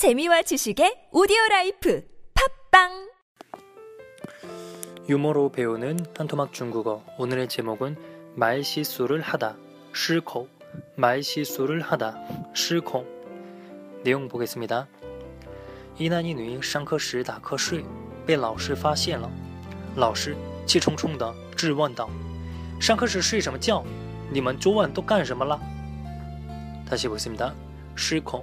재미와 지식의 오디오 라이프 팝빵 유머로 배우는 한토막 중국어 오늘의 제목은 말실수를 하다 실코 말실수를 하다 실코 내용 보겠습니다. 一男一女上课时打瞌睡，被老师发现了。老师气冲冲地质问道：“上课时睡什么觉？你们昨晚都干什么了？”다시보겠습니다失控。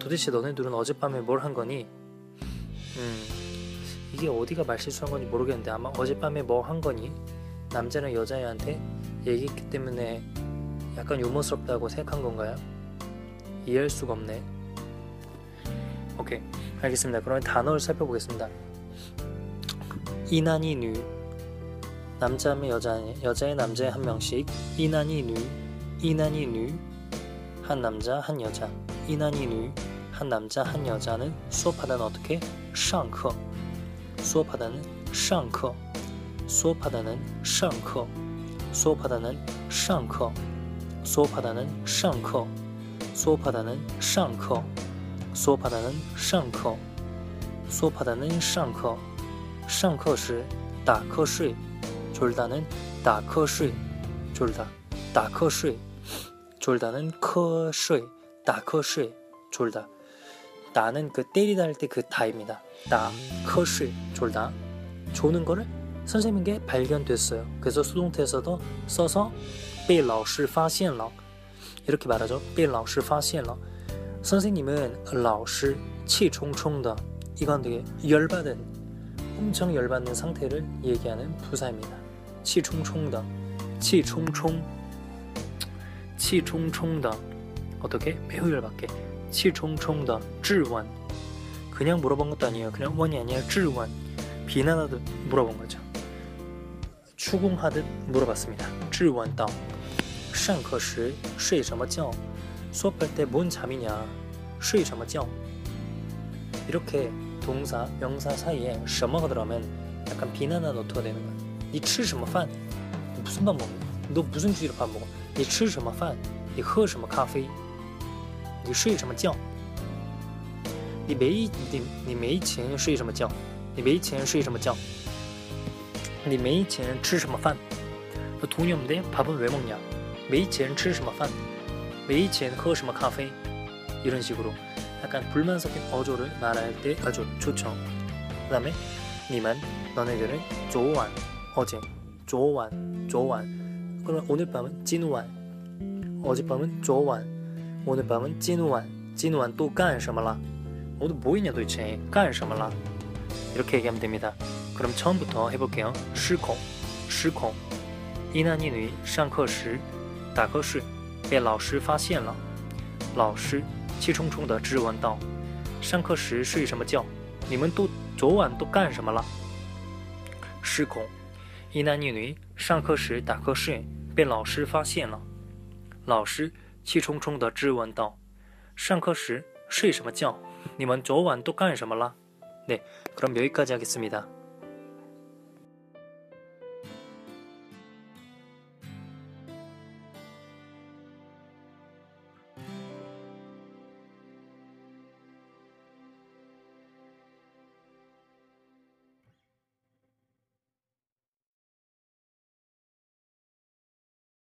도대체 너네들은 어젯밤에 뭘 한 거니? 음, 이게 어디가 말실수한 건지 모르겠는데 아마 어젯밤에 뭐 한 거니? 남자는 여자애한테 얘기했기 때문에 약간 유머스럽다고 생각한 건가요? 이해할 수가 없네. 오케이, 알겠습니다. 그러면 단어를 살펴보겠습니다. 이난이 누 남자면 여자애, 여자애 남자애 한 명씩 이난이 누 이난이 누한 남자 한 여자 이난이 누 한 남자 한 여자는 수업하다는 어떻게? 上课 수업하다는 上课 수업하다는 上课 수업하다는 上课 수업하다는 上课 수업하다는 上课 수업하다는 上课 수업하다는 上课 上课时打瞌睡 졸다는 打瞌睡 졸다 打瞌睡 졸다는 瞌睡 打瞌睡 졸다 나는 그 때리다 할 때 그 다입니다. 나, 커쉬, 졸다. 조는 거를 선생님께 발견됐어요. 그래서 수동태에서도 써서 被老师发现了 이렇게 말하죠. 被老师发现了 선생님은 老师 치총총다. 이건 되게 열받은 엄청 열받는 상태를 얘기하는 부사입니다. 치총총다. 치총총 치총총다. 어떻게? 매우 열받게. 치총총다 질원 그냥 물어본 것도 아니에요. 그냥 원이 아니라 질원 비난하듯 물어본 거죠. 추궁하듯 물어봤습니다. 질원到 上课时睡什么觉? 수업할 때 뭔 잠이냐? 睡什么觉? 이렇게 동사, 명사 사이에 什么가 들어가면 약간 비난한 어투가 되는 거야. 你吃什么饭? 무슨 밥 먹니? 너 무슨 주의로 밥 먹어? 你吃什么饭?你喝什么咖啡? 你睡什么觉？你没你你没钱睡什么觉？你没钱睡什么觉？你没钱吃什么饭？너돈이없는데밥은왜먹냐没钱吃什么饭？没钱喝什么咖啡？이런식으로약간불만섞인어조를말할때아주좋죠그다음에你们너네들은昨晚어제昨晚昨晚그러면오늘밤은진우완어젯밤은昨晚 오늘 밤은 찐우완, 찐우완 또 깐什么了? 오늘 뭐 있냐 도대체? 깐什么了? 이렇게 얘기하면 됩니다. 그럼 처음부터 해볼게요. 失控。一男一女上课时打瞌睡，被老师发现了。老师气冲冲地质问道：“上课时睡什么觉？你们都昨晚都干什么了？”失控。一男一女上课时打瞌睡，被老师发现了。老师 气冲冲地质问道：“上课时睡什么觉？你们昨晚都干什么了？”네 그럼 여기까지 하겠습니다.